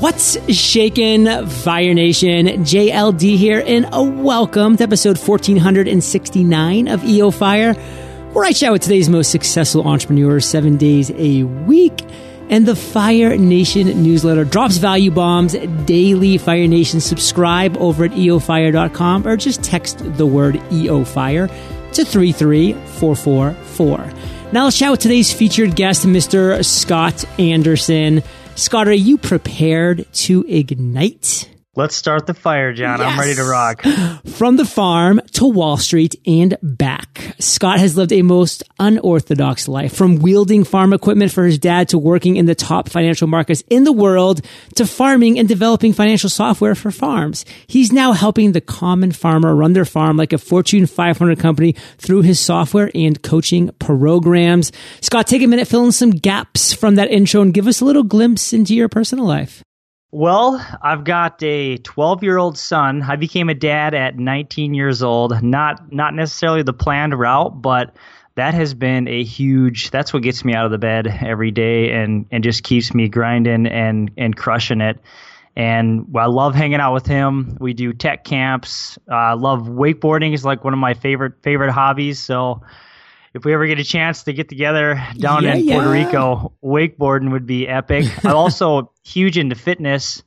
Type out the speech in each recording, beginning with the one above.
What's shaken, Fire Nation? JLD here, and a welcome to episode 1469 of EO Fire, where I chat with today's most successful entrepreneurs seven days a week. And the Fire Nation newsletter drops value bombs daily. Fire Nation, subscribe over at eofire.com or just text the word EOFire to 33444. Now let's chat with today's featured guest, Mr. Scott Anderson. Scott, are you prepared to ignite? Let's start the fire, John. Yes. I'm ready to rock. From the farm to Wall Street and back, Scott has lived a most unorthodox life from wielding farm equipment for his dad to working in the top financial markets in the world to farming and developing financial software for farms. He's now helping the common farmer run their farm like a Fortune 500 company through his software and coaching programs. Scott, take a minute, fill in some gaps from that intro and give us a little glimpse into your personal life. Well, I've got a 12 year old son. I became a dad at 19 years old. Not not necessarily the planned route, but that has been a huge. That's what gets me out of the bed every day and and just keeps me grinding and and crushing it. And I love hanging out with him. We do tech camps. I uh, love wakeboarding. is like one of my favorite favorite hobbies. So if we ever get a chance to get together down yeah, in Puerto yeah. Rico, wakeboarding would be epic. I'm also huge into fitness.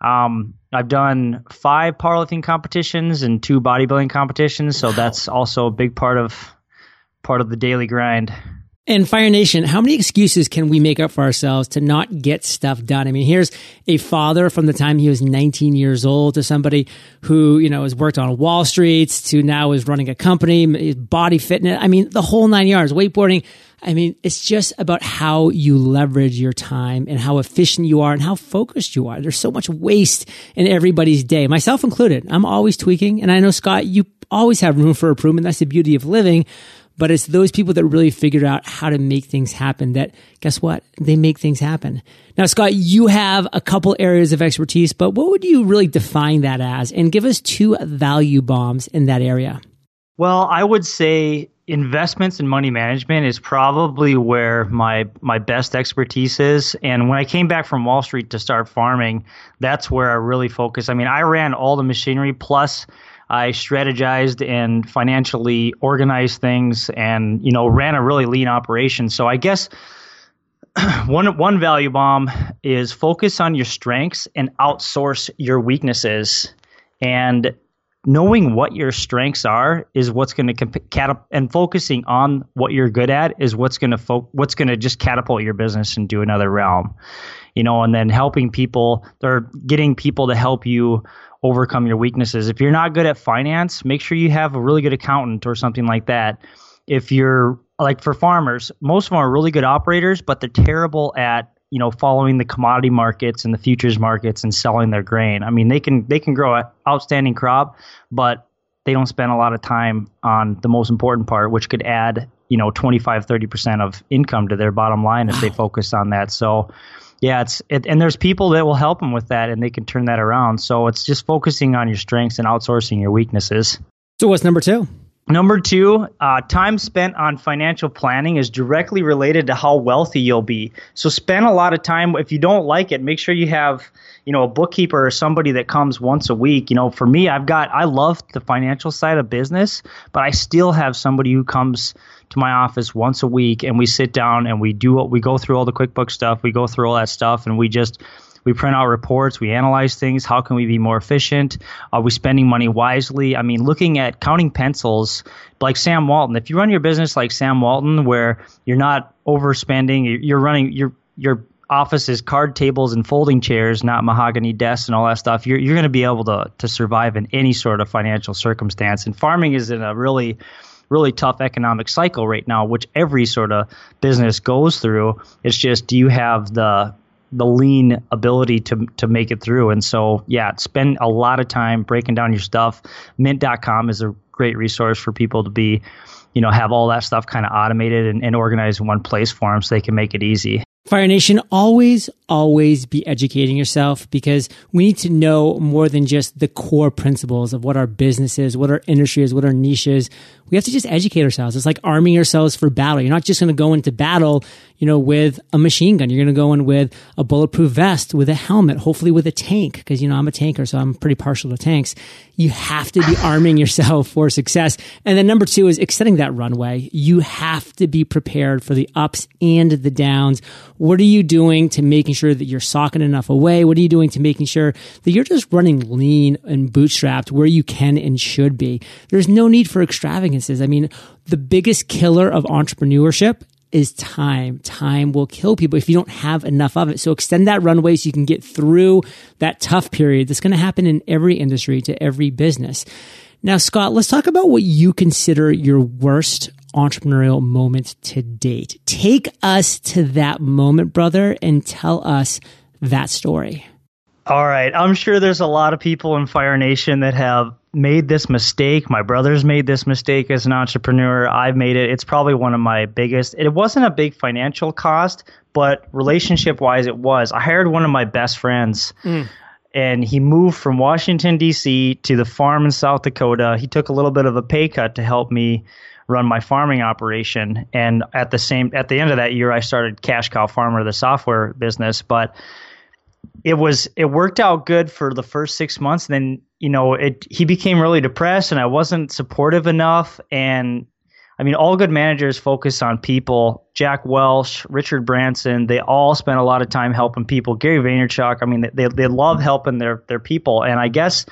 Um, I've done five powerlifting competitions and two bodybuilding competitions, so that's also a big part of part of the daily grind. And Fire Nation, how many excuses can we make up for ourselves to not get stuff done? I mean, here's a father from the time he was 19 years old to somebody who, you know, has worked on Wall Street to now is running a company, body fitness. I mean, the whole nine yards, wakeboarding. I mean, it's just about how you leverage your time and how efficient you are and how focused you are. There's so much waste in everybody's day, myself included. I'm always tweaking. And I know, Scott, you always have room for improvement. That's the beauty of living. But it's those people that really figured out how to make things happen that guess what? They make things happen. Now, Scott, you have a couple areas of expertise, but what would you really define that as? And give us two value bombs in that area. Well, I would say investments and money management is probably where my my best expertise is and when i came back from wall street to start farming that's where i really focused i mean i ran all the machinery plus I strategized and financially organized things and, you know, ran a really lean operation. So I guess one one value bomb is focus on your strengths and outsource your weaknesses. And knowing what your strengths are is what's going to catap- and focusing on what you're good at is what's going to fo- what's going to just catapult your business into another realm. You know, and then helping people or getting people to help you overcome your weaknesses. If you're not good at finance, make sure you have a really good accountant or something like that. If you're like for farmers, most of them are really good operators, but they're terrible at you know following the commodity markets and the futures markets and selling their grain. I mean, they can they can grow an outstanding crop, but they don't spend a lot of time on the most important part, which could add you know 25 30% of income to their bottom line if they focus on that. So yeah, it's it, and there's people that will help them with that, and they can turn that around. So it's just focusing on your strengths and outsourcing your weaknesses. So what's number two? Number two, uh, time spent on financial planning is directly related to how wealthy you'll be. So spend a lot of time. If you don't like it, make sure you have, you know, a bookkeeper or somebody that comes once a week. You know, for me, I've got, I love the financial side of business, but I still have somebody who comes to my office once a week and we sit down and we do what we go through all the QuickBooks stuff, we go through all that stuff, and we just we print out reports, we analyze things. How can we be more efficient? Are we spending money wisely? I mean, looking at counting pencils like Sam Walton. If you run your business like Sam Walton, where you're not overspending, you're running your your office is card tables and folding chairs, not mahogany desks and all that stuff. You're you're going to be able to to survive in any sort of financial circumstance. And farming is in a really really tough economic cycle right now, which every sort of business goes through. It's just do you have the the lean ability to to make it through. And so, yeah, spend a lot of time breaking down your stuff. Mint.com is a great resource for people to be, you know, have all that stuff kind of automated and, and organized in one place for them so they can make it easy. Fire Nation, always, always be educating yourself because we need to know more than just the core principles of what our business is, what our industry is, what our niche is. We have to just educate ourselves. It's like arming ourselves for battle. You're not just going to go into battle, you know, with a machine gun. You're going to go in with a bulletproof vest, with a helmet, hopefully with a tank. Cause, you know, I'm a tanker, so I'm pretty partial to tanks. You have to be arming yourself for success. And then number two is extending that runway. You have to be prepared for the ups and the downs what are you doing to making sure that you're socking enough away? What are you doing to making sure that you're just running lean and bootstrapped where you can and should be? There's no need for extravagances. I mean, the biggest killer of entrepreneurship is time. Time will kill people if you don't have enough of it. So extend that runway so you can get through that tough period that's going to happen in every industry to every business. Now, Scott, let's talk about what you consider your worst entrepreneurial moment to date. Take us to that moment, brother, and tell us that story. All right. I'm sure there's a lot of people in Fire Nation that have made this mistake. My brother's made this mistake as an entrepreneur. I've made it. It's probably one of my biggest. It wasn't a big financial cost, but relationship wise, it was. I hired one of my best friends. Mm. And he moved from Washington, D.C. to the farm in South Dakota. He took a little bit of a pay cut to help me run my farming operation. And at the same at the end of that year, I started Cash Cow Farmer, the software business. But it was it worked out good for the first six months. And then you know it he became really depressed, and I wasn't supportive enough. And I mean, all good managers focus on people. Jack Welch, Richard Branson, they all spend a lot of time helping people. Gary Vaynerchuk, I mean, they they love helping their their people. And I guess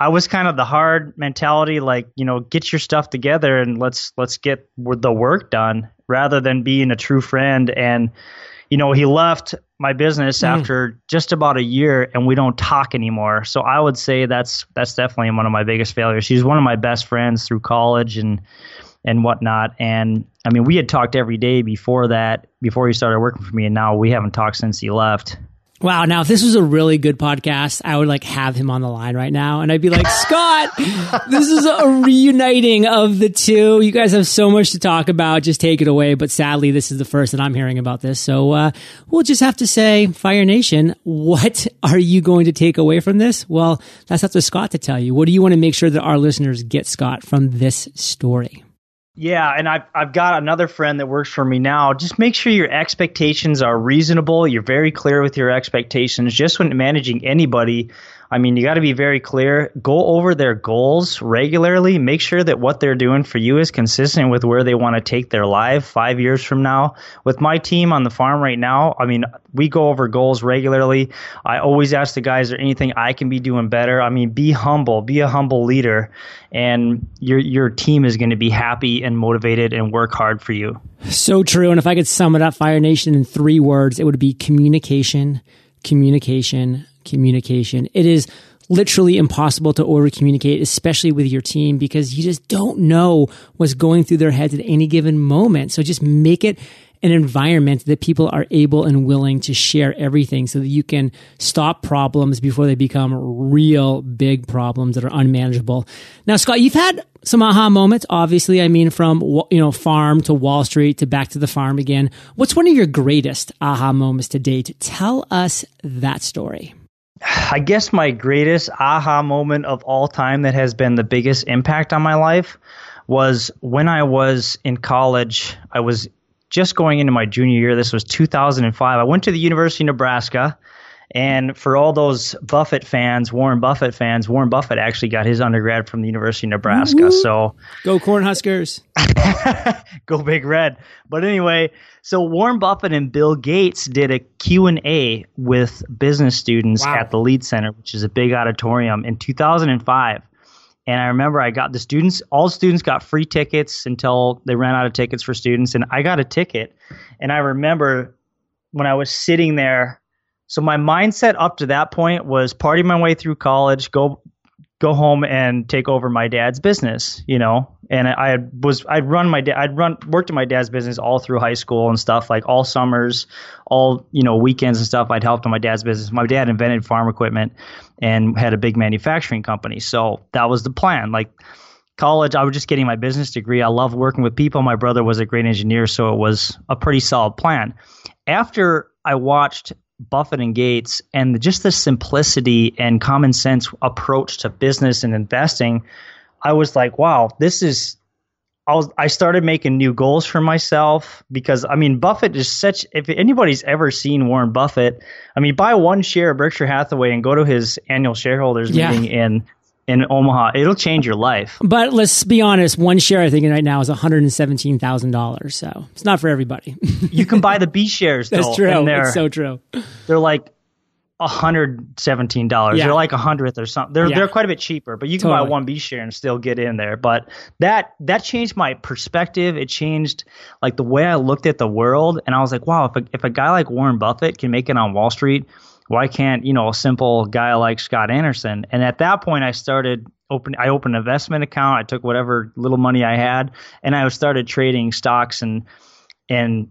I was kind of the hard mentality, like you know, get your stuff together and let's let's get the work done, rather than being a true friend. And you know, he left my business mm. after just about a year, and we don't talk anymore. So I would say that's that's definitely one of my biggest failures. He's one of my best friends through college and and whatnot. And I mean, we had talked every day before that, before he started working for me, and now we haven't talked since he left. Wow. Now, if this was a really good podcast, I would like have him on the line right now. And I'd be like, Scott, this is a reuniting of the two. You guys have so much to talk about. Just take it away. But sadly, this is the first that I'm hearing about this. So, uh, we'll just have to say, Fire Nation, what are you going to take away from this? Well, that's up to Scott to tell you. What do you want to make sure that our listeners get, Scott, from this story? Yeah, and I've I've got another friend that works for me now. Just make sure your expectations are reasonable. You're very clear with your expectations. Just when managing anybody, I mean, you got to be very clear. Go over their goals regularly. Make sure that what they're doing for you is consistent with where they want to take their life five years from now. With my team on the farm right now, I mean, we go over goals regularly. I always ask the guys, is there anything I can be doing better? I mean, be humble, be a humble leader, and your your team is going to be happy and motivated and work hard for you. So true. And if I could sum it up, Fire Nation, in three words, it would be communication, communication, communication. It is literally impossible to over communicate, especially with your team, because you just don't know what's going through their heads at any given moment. So just make it an environment that people are able and willing to share everything so that you can stop problems before they become real big problems that are unmanageable. Now, Scott, you've had some aha moments, obviously. I mean, from, you know, farm to Wall Street to back to the farm again. What's one of your greatest aha moments to date? Tell us that story. I guess my greatest aha moment of all time that has been the biggest impact on my life was when I was in college. I was just going into my junior year. This was 2005. I went to the University of Nebraska. And for all those Buffett fans, Warren Buffett fans, Warren Buffett actually got his undergrad from the University of Nebraska. Mm-hmm. So go Cornhuskers. go Big Red. But anyway, so Warren Buffett and Bill Gates did a Q&A with business students wow. at the Lied Center, which is a big auditorium in 2005. And I remember I got the students, all students got free tickets until they ran out of tickets for students. And I got a ticket. And I remember when I was sitting there, so my mindset up to that point was party my way through college, go go home and take over my dad's business, you know. And I was I'd run my dad I'd run worked in my dad's business all through high school and stuff like all summers, all you know weekends and stuff. I'd helped in my dad's business. My dad invented farm equipment and had a big manufacturing company, so that was the plan. Like college, I was just getting my business degree. I love working with people. My brother was a great engineer, so it was a pretty solid plan. after I watched Buffett and Gates and just the simplicity and common sense approach to business and investing, I was like, wow, this is I was I started making new goals for myself because I mean Buffett is such if anybody's ever seen Warren Buffett, I mean buy one share of Berkshire Hathaway and go to his annual shareholders yeah. meeting in in Omaha, it'll change your life. But let's be honest, one share I think right now is one hundred and seventeen thousand dollars, so it's not for everybody. you can buy the B shares. That's true. It's so true. They're like hundred seventeen dollars. Yeah. They're like a hundredth or something. They're yeah. they're quite a bit cheaper, but you can totally. buy one B share and still get in there. But that that changed my perspective. It changed like the way I looked at the world, and I was like, wow, if a, if a guy like Warren Buffett can make it on Wall Street, why can't you know a simple guy like Scott Anderson? And at that point, I started open. I opened an investment account. I took whatever little money I had, and I started trading stocks and and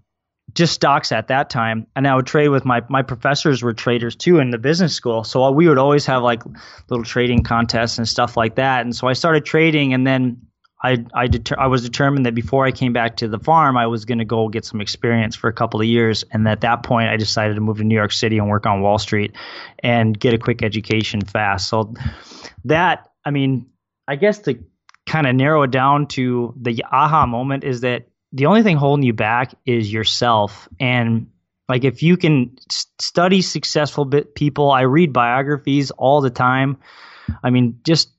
just stocks at that time and i would trade with my my professors were traders too in the business school so we would always have like little trading contests and stuff like that and so i started trading and then i i deter- i was determined that before i came back to the farm i was going to go get some experience for a couple of years and at that point i decided to move to new york city and work on wall street and get a quick education fast so that i mean i guess to kind of narrow it down to the aha moment is that the only thing holding you back is yourself. And like if you can study successful people, I read biographies all the time. I mean, just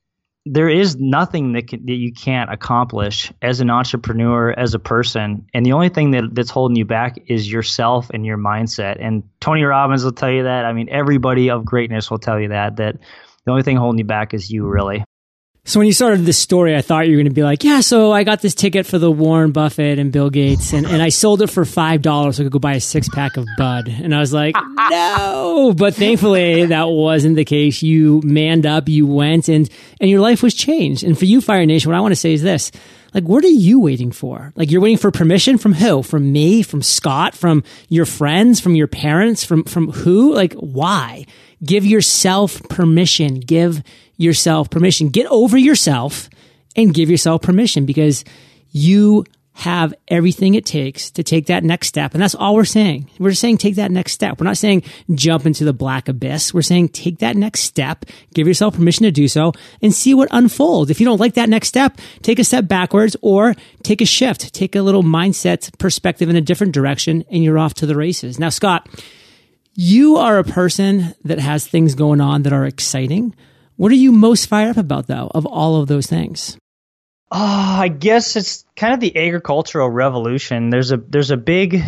there is nothing that, can, that you can't accomplish as an entrepreneur, as a person, and the only thing that, that's holding you back is yourself and your mindset. And Tony Robbins will tell you that. I mean, everybody of greatness will tell you that. That the only thing holding you back is you, really. So when you started this story, I thought you were going to be like, yeah, so I got this ticket for the Warren Buffett and Bill Gates and, and I sold it for $5 so I could go buy a six pack of Bud. And I was like, no, but thankfully that wasn't the case. You manned up, you went and, and your life was changed. And for you, Fire Nation, what I want to say is this. Like, what are you waiting for? Like, you're waiting for permission from who? From me? From Scott? From your friends? From your parents? From, from who? Like, why? Give yourself permission. Give yourself permission. Get over yourself and give yourself permission because you have everything it takes to take that next step. And that's all we're saying. We're saying take that next step. We're not saying jump into the black abyss. We're saying take that next step, give yourself permission to do so and see what unfolds. If you don't like that next step, take a step backwards or take a shift, take a little mindset perspective in a different direction and you're off to the races. Now, Scott, you are a person that has things going on that are exciting. What are you most fired up about, though, of all of those things? Oh, I guess it's kind of the agricultural revolution. There's a there's a big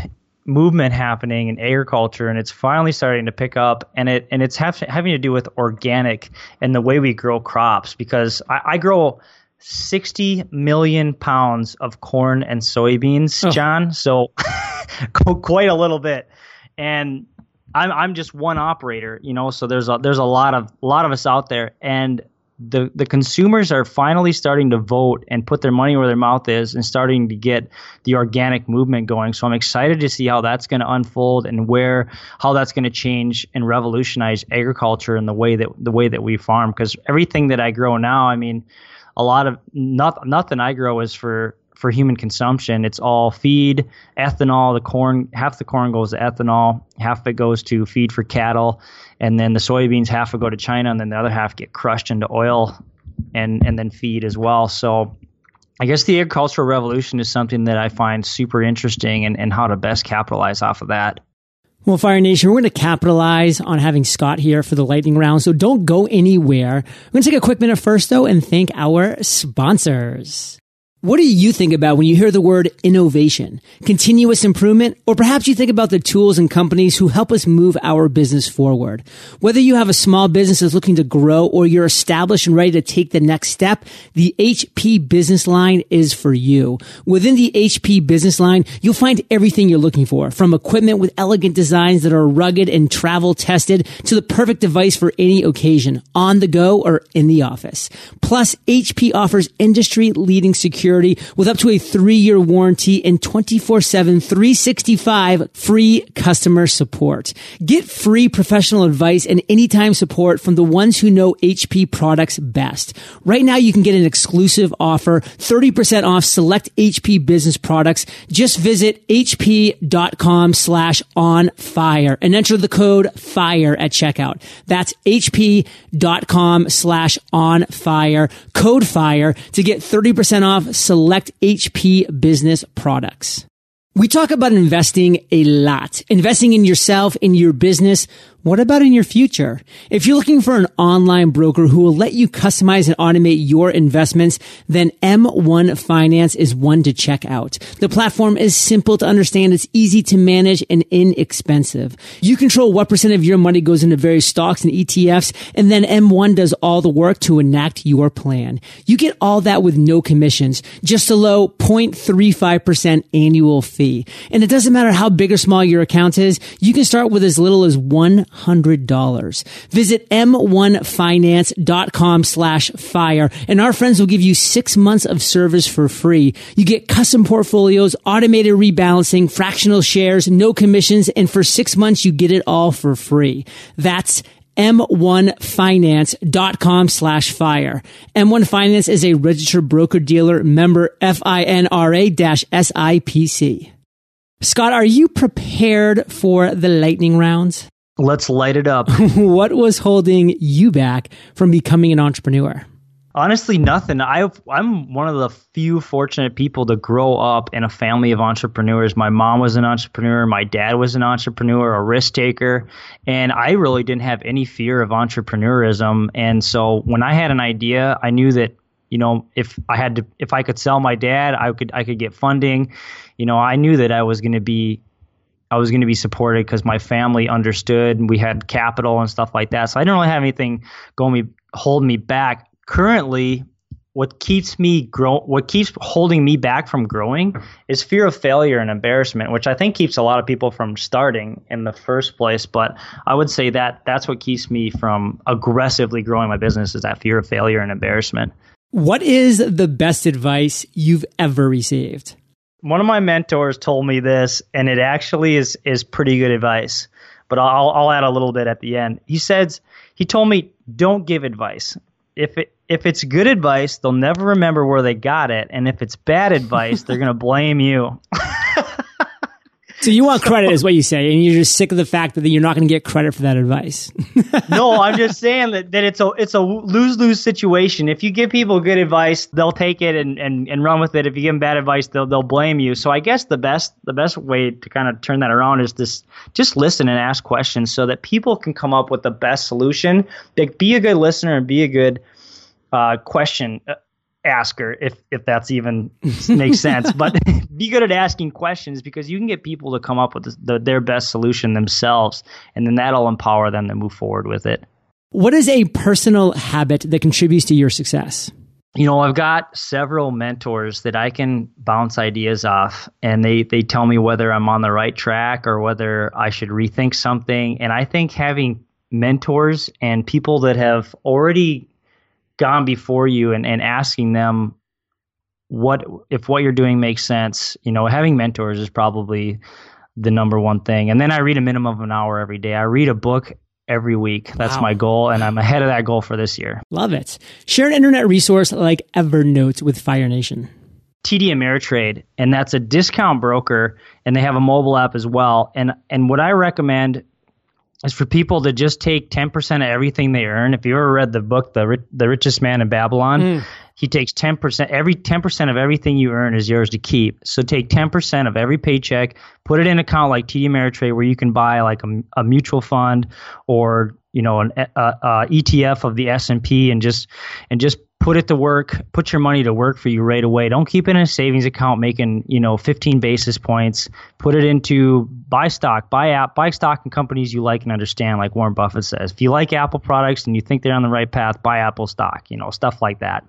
movement happening in agriculture, and it's finally starting to pick up. And it and it's have, having to do with organic and the way we grow crops. Because I, I grow 60 million pounds of corn and soybeans, oh. John. So quite a little bit. And I'm I'm just one operator, you know. So there's a there's a lot of a lot of us out there, and the the consumers are finally starting to vote and put their money where their mouth is, and starting to get the organic movement going. So I'm excited to see how that's going to unfold and where how that's going to change and revolutionize agriculture and the way that the way that we farm. Because everything that I grow now, I mean, a lot of not, nothing I grow is for for human consumption. It's all feed, ethanol. The corn, half the corn goes to ethanol, half of it goes to feed for cattle, and then the soybeans half will go to China, and then the other half get crushed into oil, and and then feed as well. So. I guess the agricultural revolution is something that I find super interesting and, and how to best capitalize off of that. Well, Fire Nation, we're going to capitalize on having Scott here for the lightning round. So don't go anywhere. We're going to take a quick minute first, though, and thank our sponsors. What do you think about when you hear the word innovation, continuous improvement, or perhaps you think about the tools and companies who help us move our business forward? Whether you have a small business that's looking to grow or you're established and ready to take the next step, the HP business line is for you. Within the HP business line, you'll find everything you're looking for, from equipment with elegant designs that are rugged and travel tested to the perfect device for any occasion, on the go or in the office. Plus, HP offers industry leading security security with up to a three year warranty and 24 7, 365 free customer support. Get free professional advice and anytime support from the ones who know HP products best. Right now you can get an exclusive offer, 30% off select HP business products. Just visit hp.com slash on fire and enter the code FIRE at checkout. That's hp.com slash on fire, code FIRE to get 30% off select HP business products. We talk about investing a lot, investing in yourself, in your business. What about in your future? If you're looking for an online broker who will let you customize and automate your investments, then M1 Finance is one to check out. The platform is simple to understand. It's easy to manage and inexpensive. You control what percent of your money goes into various stocks and ETFs, and then M1 does all the work to enact your plan. You get all that with no commissions, just a low 0.35% annual fee. And it doesn't matter how big or small your account is, you can start with as little as one $100. Visit m1finance.com slash fire and our friends will give you six months of service for free. You get custom portfolios, automated rebalancing, fractional shares, no commissions, and for six months you get it all for free. That's m1finance.com slash fire. M1 Finance is a registered broker dealer member FINRA SIPC. Scott, are you prepared for the lightning rounds? Let's light it up. what was holding you back from becoming an entrepreneur? Honestly, nothing. I I'm one of the few fortunate people to grow up in a family of entrepreneurs. My mom was an entrepreneur, my dad was an entrepreneur, a risk taker, and I really didn't have any fear of entrepreneurism. And so when I had an idea, I knew that you know if I had to if I could sell my dad, I could I could get funding. You know, I knew that I was going to be I was going to be supported because my family understood and we had capital and stuff like that. So I didn't really have anything going me hold me back. Currently, what keeps me grow what keeps holding me back from growing is fear of failure and embarrassment, which I think keeps a lot of people from starting in the first place. But I would say that that's what keeps me from aggressively growing my business is that fear of failure and embarrassment. What is the best advice you've ever received? One of my mentors told me this, and it actually is is pretty good advice. But I'll I'll add a little bit at the end. He says he told me don't give advice. If it if it's good advice, they'll never remember where they got it, and if it's bad advice, they're gonna blame you. So you want credit, is what you say, and you're just sick of the fact that you're not going to get credit for that advice. no, I'm just saying that, that it's a it's a lose lose situation. If you give people good advice, they'll take it and, and, and run with it. If you give them bad advice, they'll they'll blame you. So I guess the best the best way to kind of turn that around is this: just listen and ask questions so that people can come up with the best solution. Like, be a good listener and be a good uh, question uh, asker if if that's even makes sense. But be good at asking questions because you can get people to come up with the, the, their best solution themselves and then that'll empower them to move forward with it. What is a personal habit that contributes to your success? You know i've got several mentors that i can bounce ideas off and they they tell me whether i'm on the right track or whether i should rethink something. And i think having mentors and people that have already gone before you and, and asking them what if what you're doing makes sense. You know, having mentors is probably the number one thing. And then I read a minimum of an hour every day. I read a book every week. That's wow. my goal, and I'm ahead of that goal for this year. Love it. Share an internet resource like Evernote with Fire Nation. TD Ameritrade, and that's a discount broker, and they have a mobile app as well. And and what I recommend is for people to just take 10% of everything they earn. If you ever read the book, The, the Richest Man in Babylon, mm. he takes 10%, every 10% of everything you earn is yours to keep. So take 10% of every paycheck, put it in an account like TD Ameritrade where you can buy like a, a mutual fund or, you know, an a, a ETF of the S&P and just, and just put it to work, put your money to work for you right away. Don't keep it in a savings account making, you know, 15 basis points. Put it into buy stock, buy app, buy stock in companies you like and understand, like Warren Buffett says. If you like Apple products and you think they're on the right path, buy Apple stock, you know, stuff like that.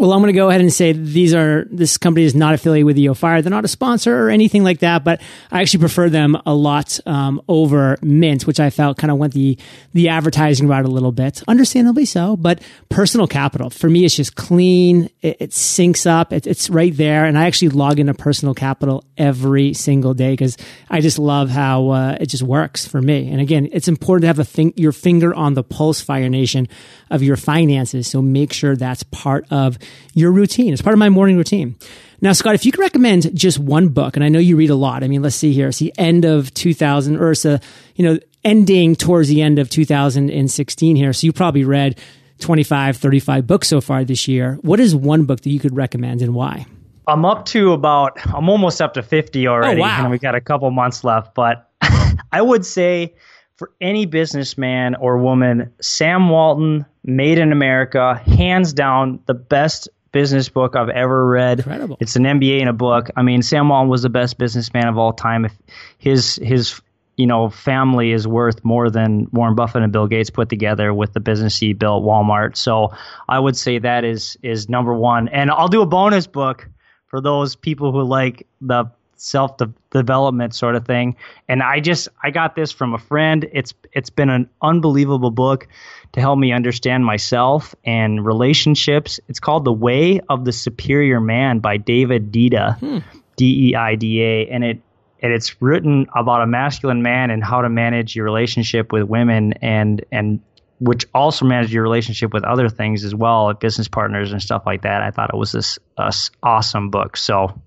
Well, I'm going to go ahead and say these are this company is not affiliated with EO Fire. They're not a sponsor or anything like that, but I actually prefer them a lot um, over Mint, which I felt kind of went the the advertising route a little bit, understandably so. But Personal Capital for me, it's just clean. It, it syncs up. It, it's right there, and I actually log into Personal Capital every single day because I just love how uh, it just works for me. And again, it's important to have a your finger on the pulse, Fire Nation, of your finances. So make sure that's part of your routine. It's part of my morning routine. Now, Scott, if you could recommend just one book, and I know you read a lot. I mean, let's see here. It's the end of 2000, or it's a, you know, ending towards the end of 2016 here. So you probably read 25, 35 books so far this year. What is one book that you could recommend and why? I'm up to about, I'm almost up to 50 already. Oh, wow. And we got a couple months left. But I would say for any businessman or woman, Sam Walton, Made in America, hands down the best business book I've ever read. Incredible. It's an MBA in a book. I mean, Sam Walton was the best businessman of all time. If his his you know family is worth more than Warren Buffett and Bill Gates put together with the business he built, Walmart. So I would say that is is number one. And I'll do a bonus book for those people who like the self development sort of thing. And I just I got this from a friend. It's it's been an unbelievable book to help me understand myself and relationships. It's called The Way of the Superior Man by David Deida, Hmm. D E I D A, and it and it's written about a masculine man and how to manage your relationship with women and and which also manage your relationship with other things as well, like business partners and stuff like that. I thought it was this uh, awesome book. So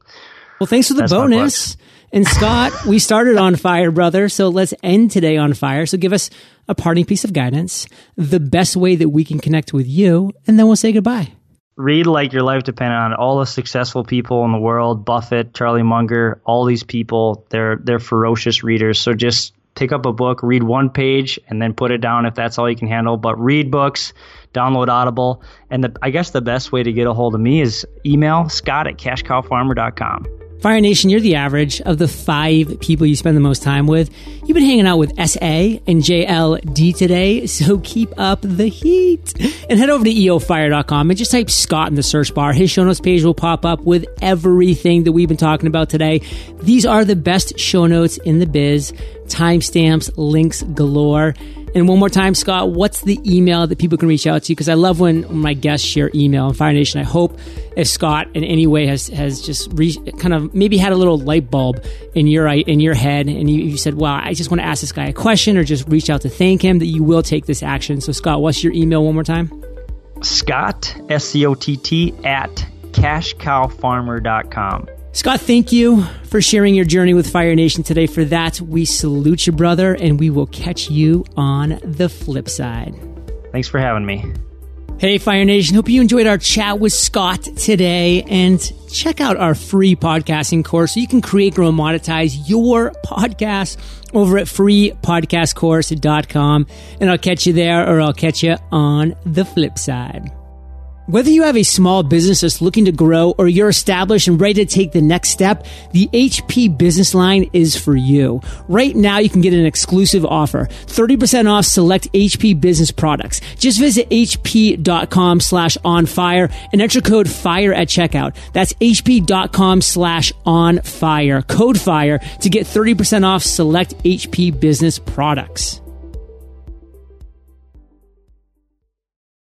Well, thanks for the That's bonus. And Scott, we started on fire, brother. So let's end today on fire. So give us a parting piece of guidance, the best way that we can connect with you, and then we'll say goodbye. read like your life depended on it. all the successful people in the world buffett charlie munger all these people they're they're ferocious readers so just pick up a book read one page and then put it down if that's all you can handle but read books download audible and the, i guess the best way to get a hold of me is email scott at cashcowfarmer.com Fire Nation, you're the average of the five people you spend the most time with. You've been hanging out with SA and JLD today, so keep up the heat. And head over to eofire.com and just type Scott in the search bar. His show notes page will pop up with everything that we've been talking about today. These are the best show notes in the biz, timestamps, links galore. And one more time, Scott, what's the email that people can reach out to? Because I love when my guests share email on Fire Nation. I hope if Scott in any way has has just re- kind of maybe had a little light bulb in your in your head, and you, you said, "Wow, I just want to ask this guy a question," or just reach out to thank him, that you will take this action. So, Scott, what's your email one more time? scott s-c-o-t-t at cashcowfarmer.com Scott, thank you for sharing your journey with Fire Nation today. For that, we salute you, brother, and we will catch you on the flip side. thanks for having me Hey, Fire Nation. Hope you enjoyed our chat with Scott today and check out our free podcasting course so you can create, grow, and monetize your podcast over at freepodcastcourse.com. And I'll catch you there or I'll catch you on the flip side. Whether you have a small business that's looking to grow or you're established and ready to take the next step, the HP Business Line is for you. Right now, you can get an exclusive offer. 30% off select HP business products. Just visit hp.com slash on fire and enter code FIRE at checkout. That's hp.com slash on fire. Code FIRE to get 30% off select HP business products.